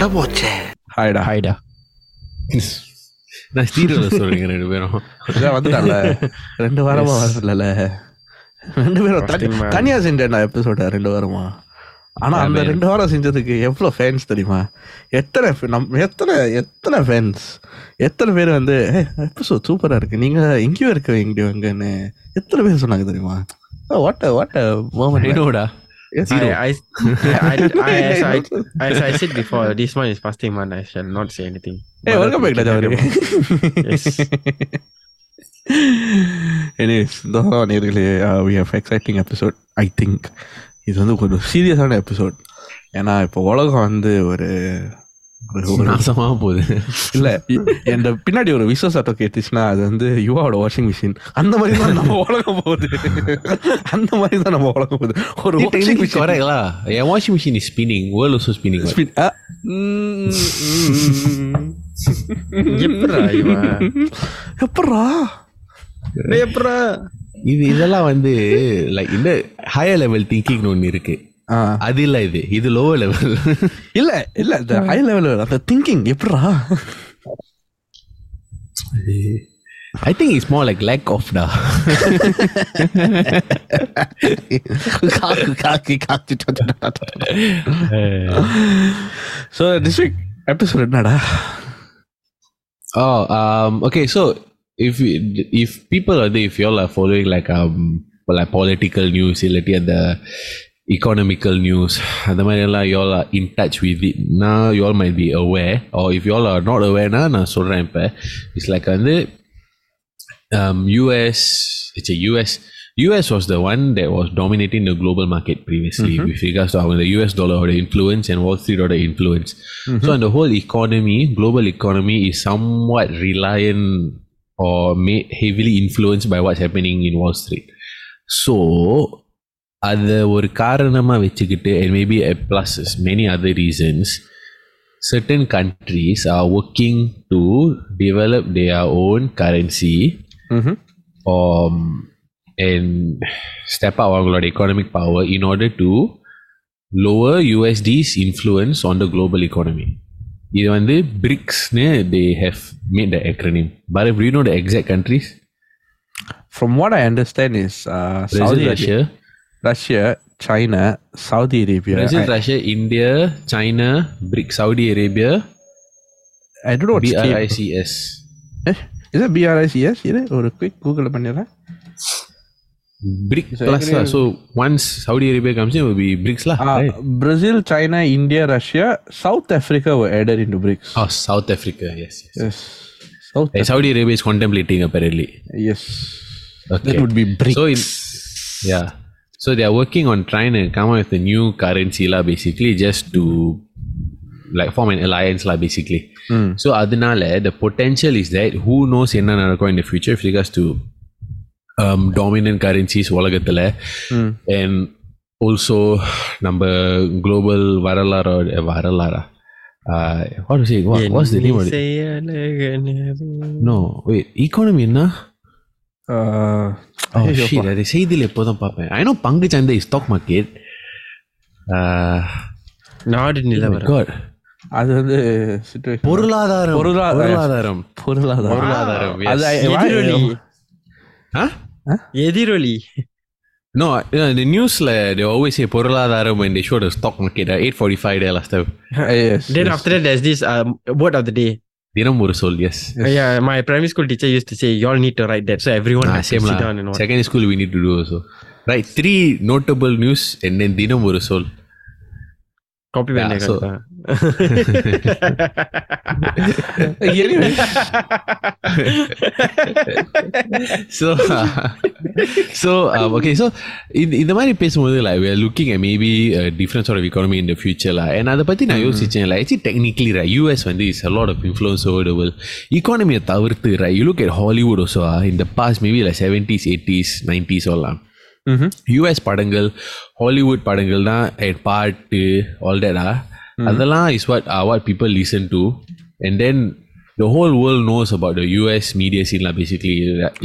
அட போச்சே. ஹாய்டா. ஹாய்டா. நான் ஸ்டீரியோல சொல்றீங்க ரெண்டு பேரும். இதான் வந்துட்டான்ல. ரெண்டு வாரமா வரல ரெண்டு பேரும். தனியா செஞ்சேன் நான் எபிசோட ரெண்டு வாரமா. ஆனா அந்த. ரெண்டு வாரம் செஞ்சதுக்கு எவ்வளவு ஃபேன்ஸ் தெரியுமா? எத்தனை fa- நம் எத்தனை எத்தனை ஃபேன்ஸ் எத்தனை பேர் வந்து எபிசோட் சூப்பரா இருக்கு. நீங்க எங்கேயோ இருக்க எங்கேயோ எங்கன்னு எத்தனை பேர் சொன்னாங்க தெரியுமா? வாட் வாட் மோமெண்ட் ஐநோடா I, I, I, I, as, I, as I said before, this one is fasting man. I shall not say anything. ஏய் வெல்கம் பேக் டஜாவரி Yes. எனிவேஸ் வாரம் நேர்களே we have exciting episode I think இது வந்து ஒரு சீரியஸான episode ஏன்னா இப்போ உலகம் வந்து ஒரு- நாசமா போகுது. இல்ல இந்த பின்னாடி ஒரு விஸ்வ சட்டம் கேட்டுச்சுன்னா அது வந்து யுவாவோட வாஷிங் மிஷின் அந்த மாதிரி தான் நம்ம உலகம் போகுது. அந்த மாதிரி தான் நம்ம உலகம் போகுது. ஒரு வாஷிங் மிஷின் கரெக்ட்லா என் washing machine is spinning world also spinning டேய், எப்படிடா? இது இதெல்லாம் வந்து லைக் இந்த ஹையர் லெவல் திங்கிங் ஒன்று இருக்கு. ஆ, அது இல்ல இது இது லோவர் லெவல் இல்ல இல்ல இந்த ஹை லெவல் அந்த திங்கிங் எப்பட்றா ஐ think it's more like lack of டா cock khaki khaki so this week episode என்னடா Oh, um, okay. So if we- if people are there, if you all are following like um like political news, இல்லாட்டி அந்த economical news, அந்த மாதிரி எல்லாம் you all are in touch with it. Now you all might be aware, or if you all are not aware, na நான் சொல்றேன் இப்ப. It's like வந்து um, US, it's a US. US was the one that was dominating the global market previously with regards to how the US dollar or the influence and Wall Street or the influence. So, on the whole economy, global economy is somewhat reliant or may, heavily influenced by what's happening in Wall Street. So, அதை ஒரு காரணமாக வச்சுக்கிட்டு and maybe a plus many other reasons certain countries are working to develop their own currency um, and step up அவங்களோட economic power in order to lower USD's influence on the global economy. இது வந்து பிரிக்ஸ்னு they have made the acronym. But do you know the exact countries? From what I understand is uh, Brazil, Saudi Russia, China, Saudi Arabia. Brazil, I, Russia, India, China, BRIC, Saudi Arabia. I don't know what's BRICS. Eh? Is that BRICS? You know, or a quick Google panira. BRIC so plus la. So once Saudi Arabia comes in, it will be BRICS lah. Uh, right? Brazil, China, India, Russia, South Africa were added into BRICS. Oh, South Africa. Yes. Yes. yes. South hey, Saudi Arabia is contemplating apparently. Yes. Okay. That would be BRICS. So in, yeah. so they are working on trying to come up with a new currency lah, basically just to like form an alliance lah, basically. Mm. So அதனால the potential is that who knows என்ன நடக்கும் in the future with regards to um, dominant currencies உலகத்துல Mm. and also நம்ம global வரலாறு வரலாறா uh, what to say what, what's the name of it no wait economy என்ன அது செய்தியில் எப்போதும் பார்ப்பேன் ஐ நோ பங்கு சந்தை ஸ்டாக் மார்க்கெட் நாடு நிலவரம் காட் அது வந்து. பொருளாதாரம் பொருளாதாரம். பொருளாதாரம் பொருளாதாரம் எதிரொலி Huh? எதிரொலி No, you know, the newsல they always say பொருளாதாரம் when they show the stock market at 8:45 there last time. yes, then yes. after that there's this um, word of the day தினம் ஒரு சொல் yes. Uh, yeah my primary school teacher used to say you all need to write that so everyone Ah, has to same sit lah. down and watch Secondary school we need to do also. Right, three notable news and then தினம் ஒரு சொல். copy Yeah, பண்ணி so- Anyway, so so um, okay so இந்த இந்த மாதிரி பேசும்போது like we are looking at maybe a different sort of economy in the future lah and அதை பத்தி நான் யோசிச்சேன் like actually technically right US வந்து is a lot of influence over the world economy தவிர்த்து right you look at Hollywood also ah, in the past maybe like 70s 80s 90s all ah, Mhm. US படங்கள் Hollywood படங்கள் தான் and பாட்டு all that ah அதெல்லாம் is what uh, what people listen to and then the whole world knows about the US media scene lah basically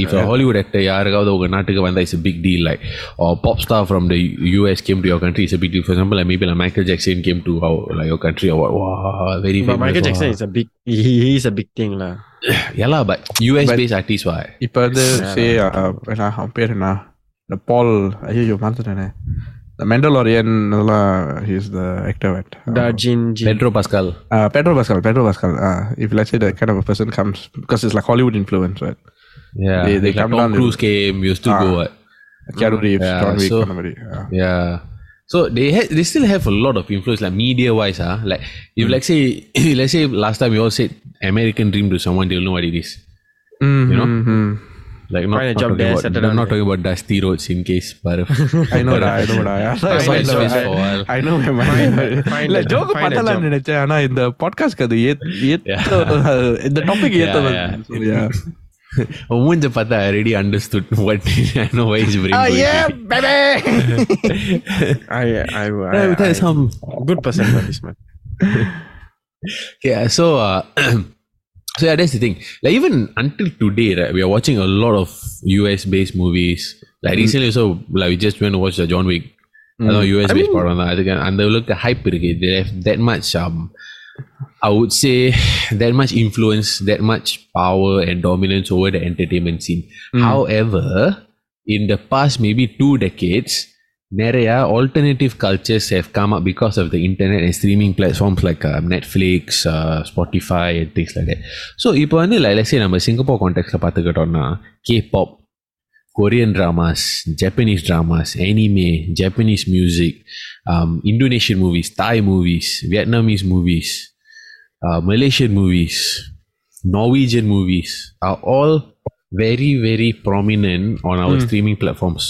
if a Hollywood actor யாருக்காவது உங்க நாட்டுக்கு வந்தா it's a big deal like or pop star from the US came to your country it's a big deal for example like maybe like Michael Jackson came to our, like your country or what wow very But famous Michael wow. Jackson is a big. He, he is a big thing lah. yeah lah but US based artists why இப்போ வந்து சே என்ன அவன் பேர் என்ன இந்த பால் ஐயோ மறந்துட்டேனே இந்த Mandalorian இதெல்லாம் he's the actor at Darjin Jin. Pedro Pascal Uh, Pedro Pascal, Pedro Pascal. Uh, if let's say that kind of a person comes because it's like Hollywood influence, right? yeah They- they like come Tom down Cruise came you still go Ah. what Keanu Reeves, Yeah, John Wick, so- அந்த மாதிரி. Yeah. Yeah. So they ha- they still have a lot of influence, like media wise, huh? Like if like say let's say last time we all said American Dream to someone, they'll know what it is. You know? Mhm. Like not, Find a not job talking there, about, settle I'm down not there. talking about dusty roads in case, but I know that, I know that. I, That's why it's I, space for a while. I know my Find- mind. find இல்ல a- joke find a பண்ணலாம்னு job. நினைச்சேன் ஆனா இந்த பாட்காஸ்ட்க்கு அது ஏத்- ஏத்த இந்த topic Yeah, ஏத்த yeah. So, yeah. Munja Pata, I already understood what I know why he's bringing. Oh yeah, baby. I, I, I, I, I, some good person for this man. Yeah, so uh, so yeah, that's the thing. Like even until today, right, we are watching a lot of US based movies. Like recently, so like we just went to watch the John Wick. I know US based part on that. And they look the hype இருக்கு. They have that much um I would say that much influence, that much power and dominance over the entertainment scene. However, in the past maybe two decades, நிறைய alternative cultures have come up because of the internet and streaming platforms like uh, Netflix, uh, Spotify and things like that. So இப்போ வந்து like let's say நம்ம Singapore கான்டெக்ட்ல பார்த்துக்கிட்டோம்னா K-pop, Korean dramas, Japanese dramas, anime, Japanese music, um, Indonesian movies, Thai movies, Vietnamese movies, uh, Malaysian movies, Norwegian movies are all very, very prominent on our streaming platforms.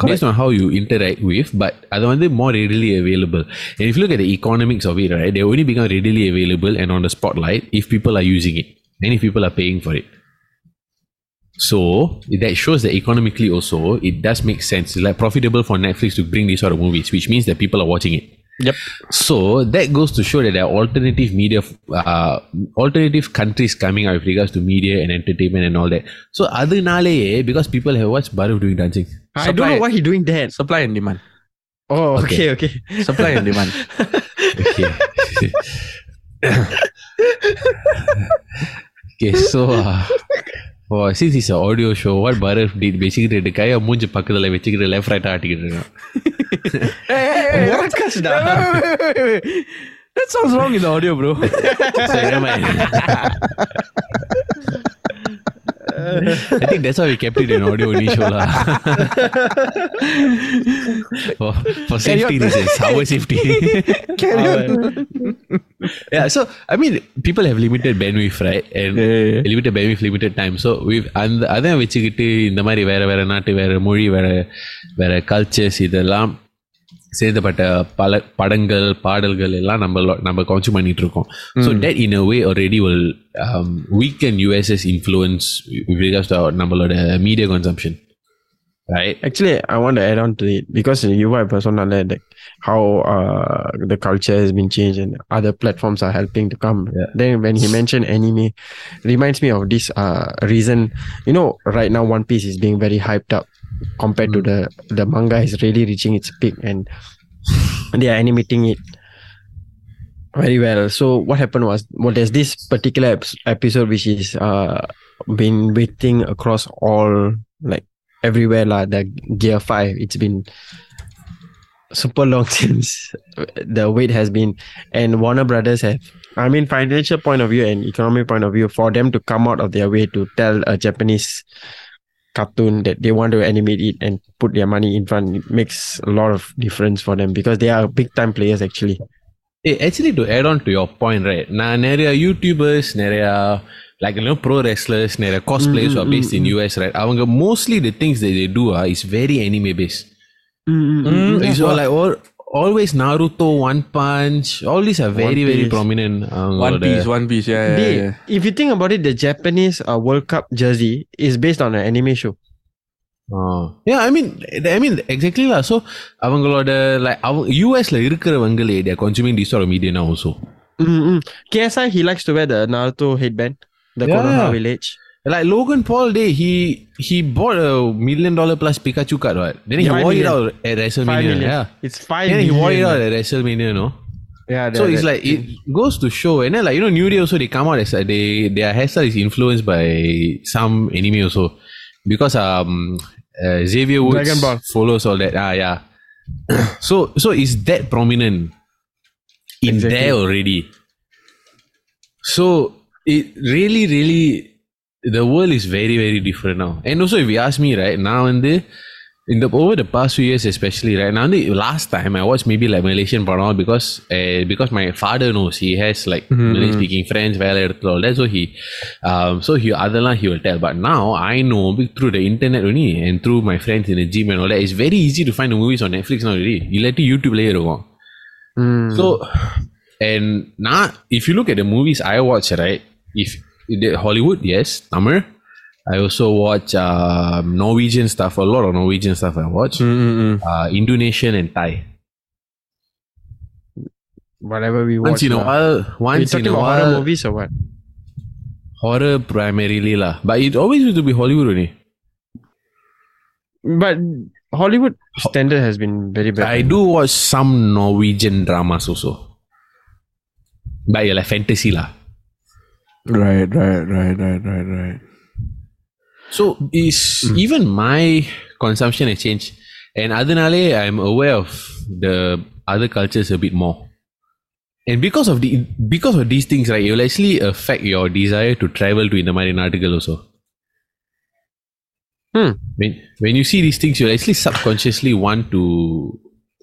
Based on how you interact with, but அது வந்து more readily available. And if you look at the economics of it, right, they only become readily available and on the spotlight if people are using it and if people are paying for it. So that shows that economically also it does make sense. It's like profitable for Netflix to bring these sort of movies, which means that people are watching it. Yep. So that goes to show that there are alternative media, uh, alternative countries coming out with regards to media and entertainment and all that. So adunale, because people have watched Baruf doing dancing. I don't know why he doing that. Supply and demand. Oh, Okay. okay, okay. Supply and demand. Okay. okay, so uh, oh, since it's an audio show, what Bharat did basically ரெண்டு கையை மூஞ்சி பக்கத்துல வச்சுக்கிட்டு left right ஆட்டிக்கிட்டு இருக்கான் Hey, hey, hey, Podcast dah. wait, wait, wait, wait, wait. That sounds wrong in the audio, bro. I think that's why we kept it in audio lah. for, for safety reasons, our safety. Yeah, so I mean, people have limited bandwidth, right? And Yeah, yeah, limited bandwidth, limited time. So we've அந்த அதான் வச்சுக்கிட்டு இந்த மாதிரி வேற வேற நாட்டு வேற மொழி வேற வேற கல்ச்சர்ஸ் இதெல்லாம் சேர்ந்தப்பட்ட பல படங்கள் பாடல்கள் எல்லாம் நம்ம நம்ம கன்சியூம் பண்ணிட்டு இருக்கோம் so date in a way already will வீக்கன் USS influence with regards to நம்மளோட media consumption right Actually, I want to add on to it because you are person like how uh, the culture has been changed and other platforms are helping to come. Yeah. Then when he mentioned anime, reminds me of this uh, reason. You know, right now One Piece is being very hyped up compared to the the manga is really reaching its peak and they are animating it very well. So what happened was, well, there's this particular ep- episode which is uh been waiting across all like everywhere lah. The Gear Five, it's been super long since the wait has been, and Warner Brothers have. I mean, financial point of view and economic point of view, for them to come out of their way to tell a Japanese cartoon that they want to animate it and put their money in front, it makes a lot of difference for them because they are big time players actually. Hey, actually, to add on to your point, right? நான் நிறைய YouTubers நிறைய like you know pro wrestlers நிறைய cosplayers who are based in US, right? அவங்க mostly the things that they do are is very anime based. It's all like all, always Naruto, One Punch, all these are very very Piece. prominent. One அவங்களோட- piece, one piece. Yeah, yeah, They, yeah. if you think about it, the Japanese uh, World Cup jersey is based on an anime show. Ah. yeah, I mean, I mean exactly lah. So அவங்களோட like அவங்க யூஎஸ்ல இருக்கிறவங்களே they are consuming this sort of media now also. Mm-mm. KSI, he likes to wear the Naruto headband. The Yeah, Konoha yeah. village. Like Logan Paul, day he he bought a million dollar plus Pikachu card, right? Then he Yeah, wore it million. out at WrestleMania. Yeah. It's five Then he wore it out at WrestleMania, no? Yeah, So it's like it goes to show, and then like you know, New Day also they come out as like, they their hairstyle is influenced by some anime also, because um uh, Xavier Woods follows all that. Ah yeah. so so it's that prominent in Exactly. there already. So it really really the world is very very different now and also if you ask me right now and the in the over the past few years especially right now the last time i watched maybe like malaysian porn because uh, because my father knows he has like mm-hmm. malay mm-hmm. speaking friends well all that so he um so he other he will tell but now i know through the internet only and through my friends in the gym and all that it's very easy to find the movies on netflix now Really, you let youtube later go. mm. so and now if you look at the movies i watch right if Hollywood, yes, Tamil. I also watch um Norwegian stuff. A lot of Norwegian stuff I watch. Mm-mm. Uh, Indonesian and Thai. whatever we watch. Once in a while, You once in talking a about while, horror movies or what? horror primarily lah. But it always used to be Hollywood only. But Hollywood standard has been very bad. I do watch some Norwegian dramas also. But yeah, like fantasy lah. Right, right, right, right, right, right. So is mm. even my consumption has changed. And Adanale, I'm aware of the other cultures a bit more. And because of the because of these things, right, it will actually affect your desire to travel to Indamarian article also. Hmm. When when you see these things, you actually subconsciously want to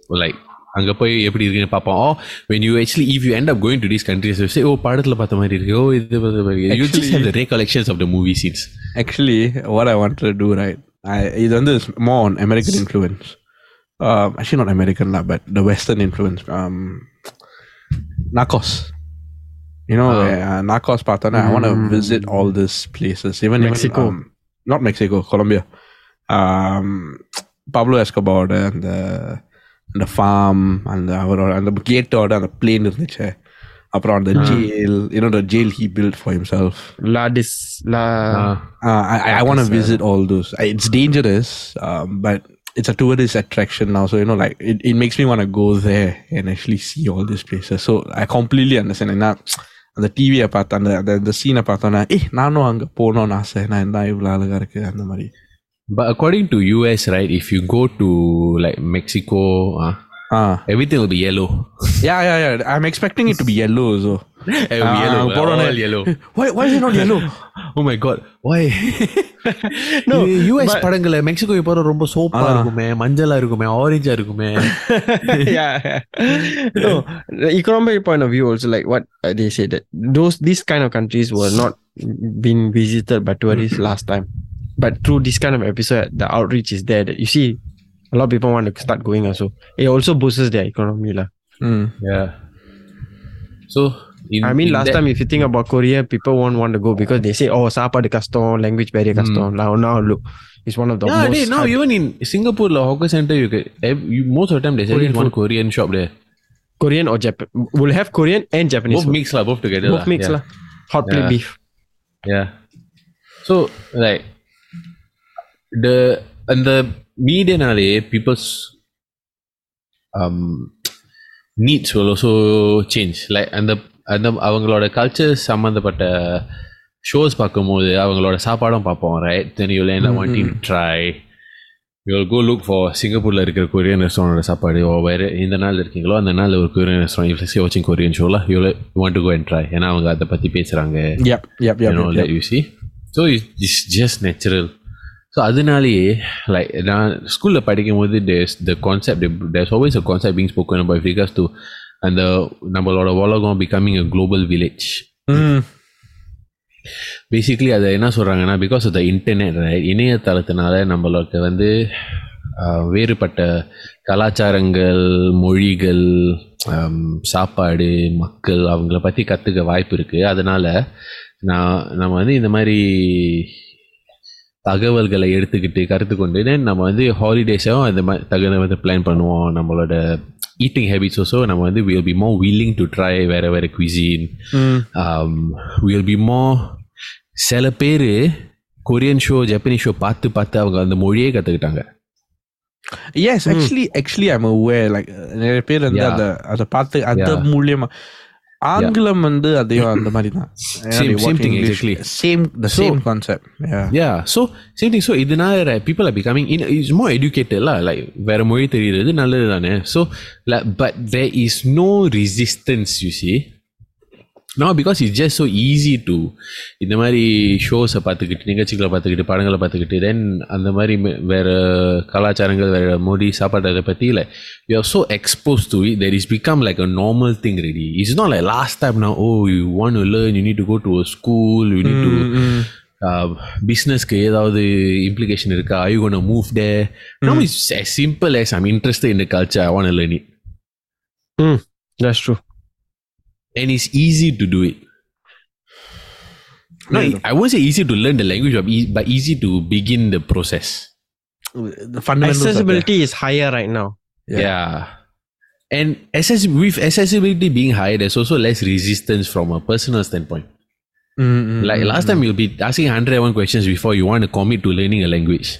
like அங்க போய் எப்படி இருக்குன்னு பார்ப்போம் or when you actually if you end up going to these countries you say oh படத்துல பார்த்த மாதிரி இருக்கு oh இது பார்த்த மாதிரி இருக்கு." you just Actually- have the recollections of the movie scenes Actually, what I wanted to do, right? I இது வந்து is more on American influence. Um, actually, not American lah, but the Western influence. Um, Narcos. You know, Ah. uh, Narcos பார்த்தோன்னா I want to visit all these places. Even Mexico. Even, um, not Mexico, Colombia. Um, Pablo Escobar and the அந்த farm அந்த அவரோட அந்த கேட்டோட அந்த plane இருந்துச்சு அப்புறம் அந்த jail you know the jail he built for himself La dis la Ah. uh, I, I, I want to Yes, uh, visit all those. I, it's dangerous, um, but it's a tourist attraction now. So you know, like it, it makes me want to go there and actually see all these places. So I completely understand. And now, அந்த டிவியை பார்த்து அந்த அந்த அந்த சீனை பார்த்தோன்னா ஏ நானும் அங்கே போகணும்னு ஆசை நான் என்ன இவ்வளோ அழகா இருக்கு அந்த மாதிரி But according to US, right, if you go to like Mexico, uh, ah everything will be yellow. Yeah yeah yeah I'm expecting it to be yellow so It will be Ah, yellow. போறோனே. all yellow. why why is it not yellow Oh my god, why? No, US but- படங்கள்ல Mexico போற ரொம்ப சோப்பா Ah. இருக்குமே மஞ்சளா இருக்குமே ஆரஞ்சா இருக்குமே yeah, yeah. no, the economic point of view also like what uh, they say that those these kind of countries were not been visited by tourists last time, but through this kind of episode, the outreach is there that you see a lot of people want to start going also. It also boosts their economy lah. mm. yeah. So in, I mean, in last that- time if you think about Korea, people won't want to go because they say, oh, சாப்பாடு கஷ்டம், language very கஷ்டம். Now, now look, it's one of the yeah, most. they, now hype- even in Singapore, la hawker center, you get ev- you, most of the time there's at Korean least one food. Korean shop there. Korean or Japan. We'll have Korean and Japanese. Both food. mix lah, both together Both lah. mix yeah. lah. Hot plate Yeah. beef. Yeah. So like the and the media people's um needs will also change. Like அந்த அந்த அவங்களோட culture சம்மந்தப்பட்ட shows பார்க்கும்போது அவங்களோட சாப்பாடும் பார்ப்போம் right then you wanting to try. You'll go look for சிங்கப்பூரில் இருக்கிற கொரியன் ரெஸ்டாரண்டோட சாப்பாடு ஓ வேறு எந்த நாள் இருக்கீங்களோ அந்த நாள் ஒரு கொரியன் ரெஸ்டாரண்ட் இஃப் சி வாட்சிங் கொரியன் ஷோவில் you want to go and try ஏன்னா அவங்க அதை பற்றி பேசுகிறாங்க yep yep you yep, know so அதனாலேயே லைக் நான் ஸ்கூலில் படிக்கும் போது there's the concept there's always a concept being spoken about with regards to அந்த நம்மளோட உலகம் becoming a global village Mm. Basically அதை என்ன சொல்கிறாங்கன்னா பிகாஸ் ஆஃப் த இன்டர்நெட் இணையதளத்தினால நம்மளுக்கு வந்து வேறுபட்ட கலாச்சாரங்கள் மொழிகள் சாப்பாடு மக்கள் அவங்கள பற்றி கற்றுக்க வாய்ப்பு இருக்குது அதனால் நான் நம்ம வந்து இந்த மாதிரி தகவல்களை எடுத்துக்கிட்டு கருத்து கொண்டு நம்ம வந்து ஹாலிடேஸும் அந்த மாதிரி தகுந்த வந்து பிளான் பண்ணுவோம் நம்மளோட ஈட்டிங் ஹேபிட்ஸ் also நம்ம வந்து will be more willing to try வேறு வேறு um, we'll be more சில பேர் கொரியன் ஷோ ஜப்பனீஸ் ஷோ பார்த்து பார்த்து அவங்க அந்த மொழியே கற்றுக்கிட்டாங்க yes actually actually i'm aware like uh, நிறைய பேர் வந்து. அந்த அதை பார்த்து அந்த Yeah. மூலியமா ஆங்கிலம் வந்து அதையும் அந்த மாதிரி தான் Same- same thing, exactly. Same the So- same concept yeah so same thing so இதனால right, people are becoming in is more educated lah like வேற மொழி தெரியுறது நல்லது தானே so like but there is no resistance you நா because it's just so easy to இந்த மாதிரி ஷோஸை பார்த்துக்கிட்டு நிகழ்ச்சிகளை பார்த்துக்கிட்டு படங்களை பார்த்துக்கிட்டு தென் அந்த மாதிரி வேறு கலாச்சாரங்கள் வேறு மொழி சாப்பாடு அதை பற்றி இல்லை you are so expose to it there is become like a normal thing ready it's not like last time நான் ஓ you want to learn you need to go to a school you to பிஸ்னஸ்க்கு ஏதாவது implication இருக்கா? I gonna move day நம்ம it's simple as I'm interest in culture I want learn it hmm that's true and it's easy to do it no I won't say easy to learn the language but but easy to begin the process the fundamentals. Accessibility is higher right now. Yeah. yeah, and access- with accessibility being higher, there's also less resistance from a personal standpoint Mm, mm, like last time you'll be asking 101 questions before you want to commit to learning a language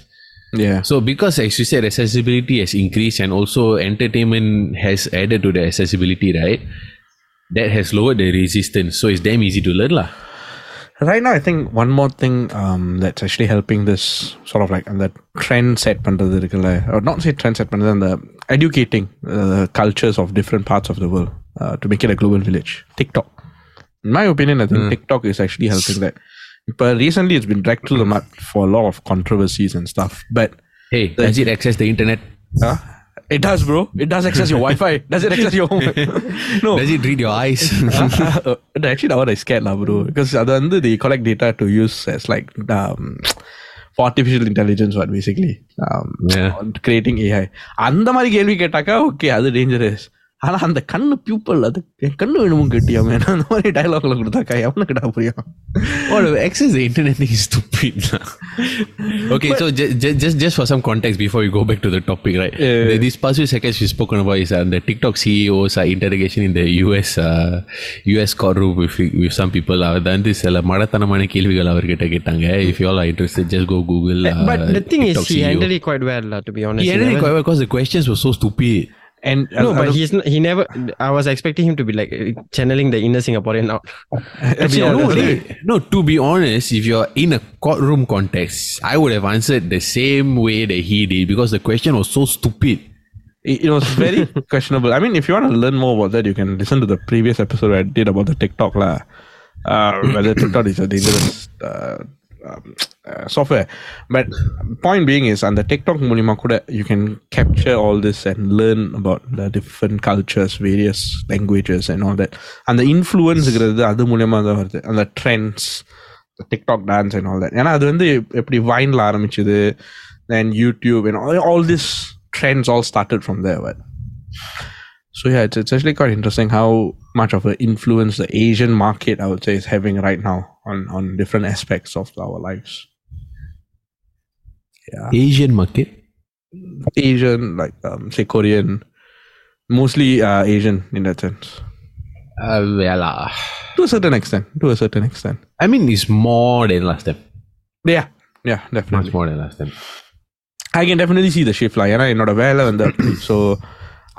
yeah So because as you said, accessibility has increased and also entertainment has added to the accessibility, right? That has lowered the resistance. So it's damn easy to learn lah. right now i think one more thing um, that's actually helping this sort of like அந்த trend set பண்றது இருக்குல்ல or not say trend set பண்றது அந்த educating uh, cultures of different parts of the world uh, to make it a global village tiktok in my opinion i think tiktok is actually helping that but recently it's been dragged through the mud for a lot of controversies and stuff but Hey, does it access the internet? uh, it does bro it does access your wi-fi does it access your home no Does it read your eyes? uh, actually now I scared lah bro because அது வந்து they collect data to use as like um, for artificial intelligence what basically um, Yeah. creating AI அந்த மாதிரி கேள்வி கேட்டாக்கா okay அது dangerous ஆனா அந்த கண்ணு பியூப்பல் அது என் கண்ணு வேணுமும் கேட்டியாமே அந்த மாதிரி டயலாக்ல கொடுத்தாக்கா எவனுக்குடா புரியும் oh, the access the internet thing is stupid. lah. okay, so just, just just for some context before we go back to the topic, right? Yeah. The, these past few seconds we've spoken about is uh, the TikTok CEOs uh, interrogation in the US uh, US courtroom with, with some people. Uh, வந்து சில மடத்தனமான கேள்விகள் அவர்கிட்ட கேட்டாங்க if you all are interested just go google uh, but the thing is, TikTok he CEO. handled it quite well, lah, to be honest. he He ended it never- quite well because the questions were so stupid and No, but he's not, he never. I was expecting him to be like uh, channeling the inner Singaporean out. actually, no, that's they- right. no, to be honest, if you're in a courtroom context, I would have answered the same way that he did because the question was so stupid. it, it was very questionable. I mean, if you want to learn more about that, you can listen to the previous episode I did about the TikTok lah. Uh, whether TikTok is a dangerous uh, um, software. But point being is, on the TikTok மூலியமா கூட you can capture all this and learn about the different cultures, various languages and all that. அந்த இன்ஃப்ளூயன்ஸுங்கிறது அது மூலியமா தான் வருது அந்த trends TikTok dance and all that ஏன்னா அது வந்து எப்படி வைன்ல ஆரம்பிச்சது then YouTube and all, all these trends all started from there. But so yeah, it's, it's actually quite interesting how much of an influence the Asian market I would say is having right now on on different aspects of our lives. Yeah, Asian market. Asian like um, say Korean, mostly uh, Asian in that sense. Uh, well, uh, To a certain extent, to a certain extent. I mean, it's more than last time. Yeah, yeah, Much definitely. more than last time. I can definitely see the shift like ஏன்னா என்னோட வேலை வந்து அப்படி so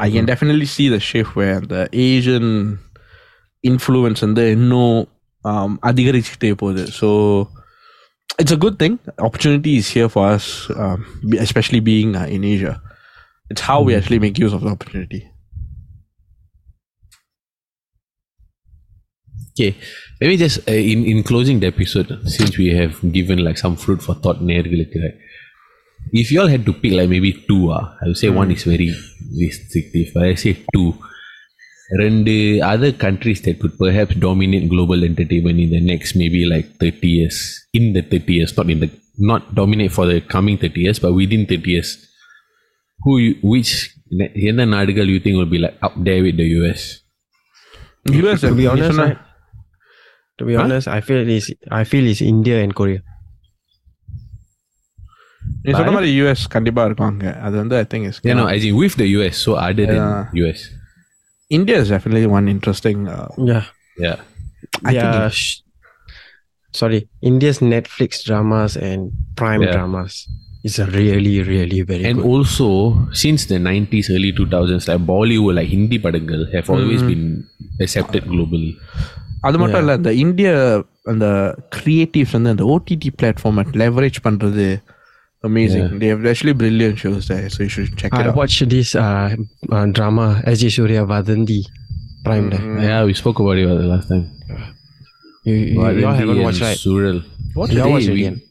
I can definitely see the shift where the Asian influence வந்து இன்னும் um, அதிகரிச்சுட்டே போகுது so it's a good thing. Opportunity is here for us, um, especially being uh, in Asia. It's how we hmm. actually make use of the opportunity. Okay, maybe just uh, in in closing the episode, since we have given like some fruit for thought, right? If you all had to pick like maybe two, uh, I would say hmm. one is very restrictive, but I say two. ரெண்டு other countries that could perhaps dominate global entertainment in the next maybe like 30 years in the 30 years not in the not dominate for the coming 30 years but within 30 years who you, which எந்த நாடுகள் you think will be like up there with the US US To be honest, சொன்ன- right? To be honest, I feel it's I feel it's India and Korea. நீ சொன்ன மாதிரி US கண்டிப்பா இருக்காங்க அது வந்து I think is yeah no as in with the US so other than Yeah. US India is definitely one interesting uh, Yeah. yeah I yeah. think sh- sorry, India's Netflix dramas and Prime Yeah. dramas is a really, really very And good. also, since the 90s, early 2000s, like Bollywood, like Hindi padangal have always been accepted globally. அது மட்டும் இல்ல இந்த இந்திய அந்த creatives வந்து அந்த OTT platform leverage Amazing. Yeah. They have actually brilliant shows there, so you should check I it out. I watched this uh, uh, drama, S.J. Surya Vadhandhi Prime. Mm. Yeah, we spoke about it the last time. You, you, Vadhandhi you haven't watched, right? Surreal. What did you watch again?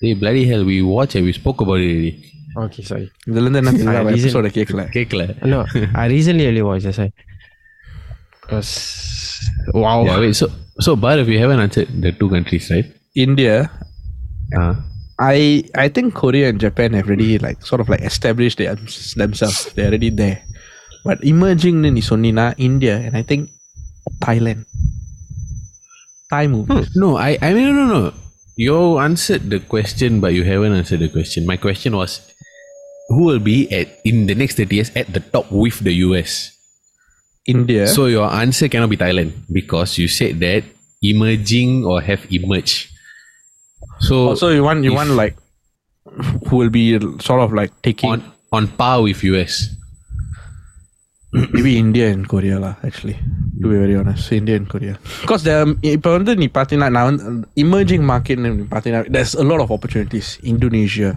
Hey, bloody hell, we watched it, we spoke about it already. Okay sorry இதுல இருந்து I எபிசோட கேட்கல கேட்கல no I recently only watch Because, wow. Was wow so so bar if you have an answer the two countries right india uh -huh. I I think Korea and Japan have already like sort of like established their, themselves. They're already there. But emerging then is only na India and I think Thailand. Thai movies. Hmm. No, I I mean no no no. You answered the question, but you haven't answered the question. My question was, who will be at in the next 30 years at the top with the US? India. So your answer cannot be Thailand because you said that emerging or have emerged. So also you want you if- want like who will be sort of like taking on on par with US. maybe India and Korea lah actually to be very honest India and Korea because the இப்போ வந்து நீ பார்த்தீங்கன்னா நான் வந்து emerging market நீ பார்த்தீங்கன்னா there's a lot of opportunities Indonesia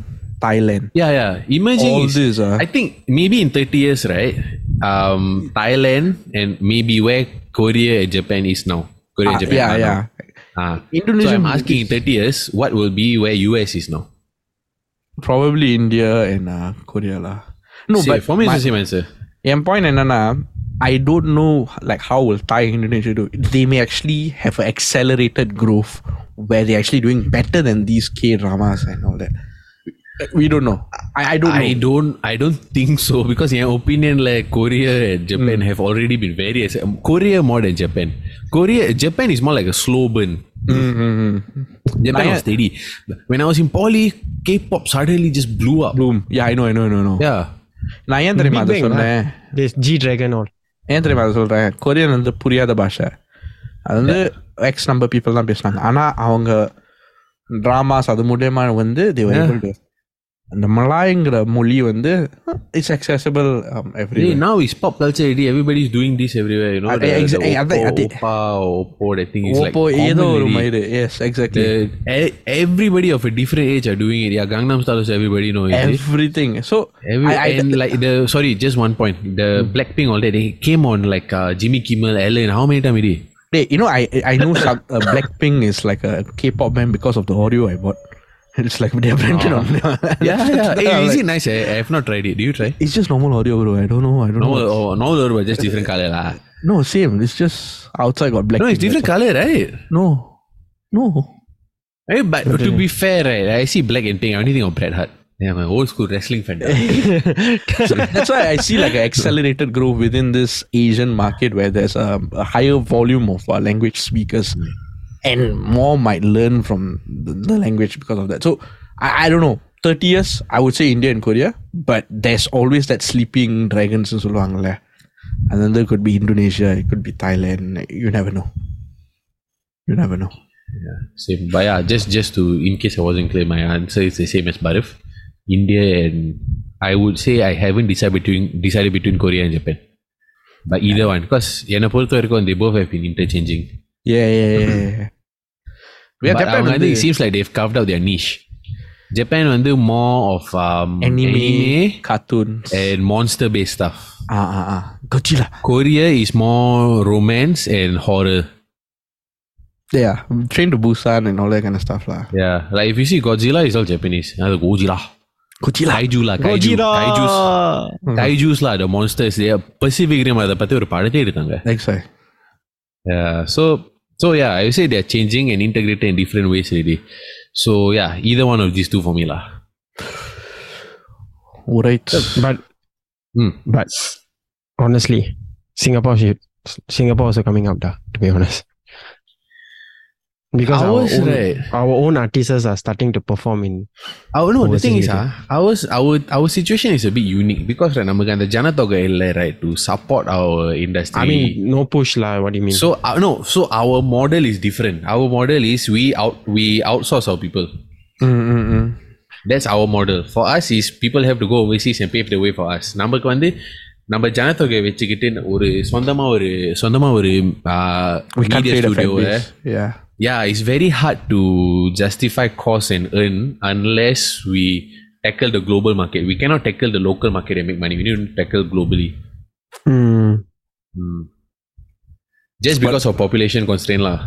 Thailand Yeah, yeah. Emerging all is this uh, I think maybe in 30 years, right? Um, Thailand and maybe where Korea and Japan is now. Korea and ah, Japan. yeah are yeah now. Ah. So Indonesia I'm asking in 30 years, what will be where US is now? probably India and uh, Korea lah no See, but for me, my- it's the same answer. N point என்னன்னா I don't know like how will Thai and Indonesia do. They may actually have an accelerated growth where they're actually doing better than these K dramas and all that. We don't know. I, I don't know. I don't I don't think so because in my opinion like Korea and Japan Hmm. have already been very um, Korea more than Japan. Korea Japan is more like a slow burn. Mm-hmm. Japan was steady. When I was in poly, K-pop suddenly just blew up. Bloom. Yeah, I know, I know, I know, I know. Yeah. நான் ஏன் தெரியுமா அதை சொன்னேன் G Dragon all. ஏன் தெரியுமா அதை சொல்றேன் Korean வந்து புரியாத பாஷை அது வந்து எக்ஸ் நம்பர் பீப்புள் தான் பேசுனாங்க ஆனா அவங்க டிராமாஸ் அது மூலியமா வந்து they were able to அந்த மலாய்ங்கிற மொழி வந்து it's accessible um, Hey, everywhere now it's pop culture already. Everybody's doing this everywhere. You know, Uh, the, exa- the eh, Oppo, அதே- Oppa, Oppo, that thing is like Oppo ஏதோ common ஒரு already. மயிறு yes exactly The, e- everybody of a different age are doing it. Yeah, Gangnam Style is everybody know it. everything so Every, I, I, and like the sorry, just one point. The Blackpink all that they came on like uh, Jimmy Kimmel, Ellen. How many times did? Hey, you know, I I know some uh, Blackpink is like a K-pop band because of the audio I bought. It's like they're branded on. Yeah, yeah. Hey, is it nice? I, I have not tried it. Do you try? It's just normal audio, bro. I don't know. I don't No, know. oh, no, no, but just different color lah. No, same. It's just outside got black. No, it's different color, right? No, no. Hey, but to be fair, right? I see black and pink. I only think of Bret Hart. Yeah, I'm old school wrestling fan. So that's why I see like an accelerated growth within this Asian market where there's a, a higher volume of uh, language speakers, hmm and more might learn from the, the language because of that. So I, I don't know. 30 years, I would say India and Korea, but there's always that sleeping dragons in சொல்லுவாங்கல்ல. And then there could be Indonesia, it could be Thailand. You never know. You never know. Same. But yeah, just just to in case I wasn't clear, my answer is the same as Barif. India and I would say I haven't decided between decided between Korea and Japan. But either one, because என்னை பொறுத்த வரைக்கும் they both have been interchanging. Yeah, yeah, yeah. yeah. Yeah, but Japan அவங்க வந்து வந்து it seems like they've carved out their niche. Japan வந்து more of um, anime, anime cartoons. and monster based stuff. Ah, ah, ah. Godzilla. Korea is more romance and horror. Yeah, Train to Busan and all that kind of stuff lah. Yeah, like if you see Godzilla, it's all Japanese. அது Godzilla. Godzilla. Kaiju lah, kaiju. Kaijus. Kaijus lah, the monsters. They are Pacific Rim அதை பத்தி ஒரு படத்தை எடுத்தாங்க. Next time. Yeah, so so yeah, I would say they are changing and integrated in different ways already. So yeah, either one of these two for me lah. Right. But Hmm. but honestly, Singapore should Singapore also coming up, da, to be honest. because our Ours, own, right. our own artists are starting to perform in our no the Overseas thing is media. ah ours our our situation is a bit unique because right, நமக்கு அந்த ஜனத்தொகை இல்லை right to support our industry I mean no push lah what do you mean so uh, no so our model is different our model is we out we outsource our people Mm, That's our model. For us is people have to go overseas and pave the way for us. நமக்கு வந்து நம்ம ஜனத்தொகை வச்சுக்கிட்டு ஒரு சொந்தமா ஒரு சொந்தமா ஒரு We can't media pay the fan ஸ்டுடியோவை base. yeah. yeah it's very hard to justify cost and earn unless we tackle the global market we cannot tackle the local market and make money we need to tackle globally Hmm. Hmm. just because of population constraint lah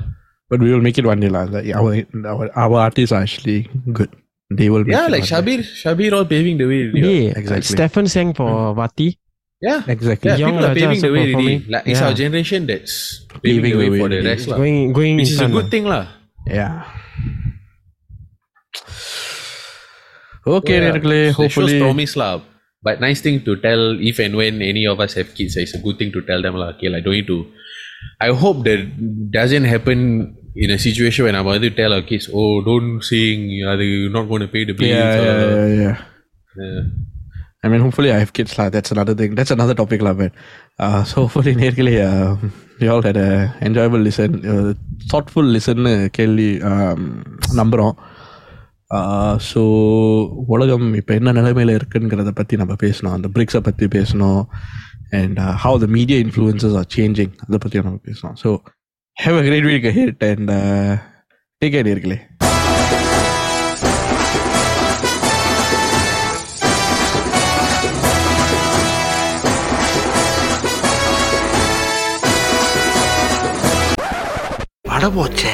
But we will make it one day. lah. Like our, our our artists are actually good. They will make yeah it like one day. Shabir Shabir all paving the way Yeah, what? exactly. Stefan sang for Vati. Yeah, exactly. Yeah, Young people are paving the way. Really. Like yeah. it's our generation that's paving, the way, way for the rest, la. Going, going, which is a good la. thing, lah. Yeah. Okay, yeah. Nirkle, hopefully. It shows promise, lah. But nice thing to tell if and when any of us have kids, it's a good thing to tell them, lah. Okay, like don't need to. I hope that doesn't happen in a situation when I'm about to tell our kids, oh, don't sing, you're not going to pay the bills. Yeah, yeah, yeah, yeah. yeah. I mean, hopefully I have kids lah. That's another thing. That's another topic lah. But uh, so hopefully நேர்களே uh, we all had a enjoyable listen, uh, thoughtful listen கேள்வி um, நம்புகிறோம் so உலகம் இப்போ என்ன நிலைமையில் இருக்குங்கிறத பற்றி நம்ம பேசணும் அந்த பிரிக்ஸை பற்றி பேசணும் and how the media influences are changing அதை பற்றியும் நம்ம பேசணும் so have a great week hit and take care நேர்களே அட போச்சே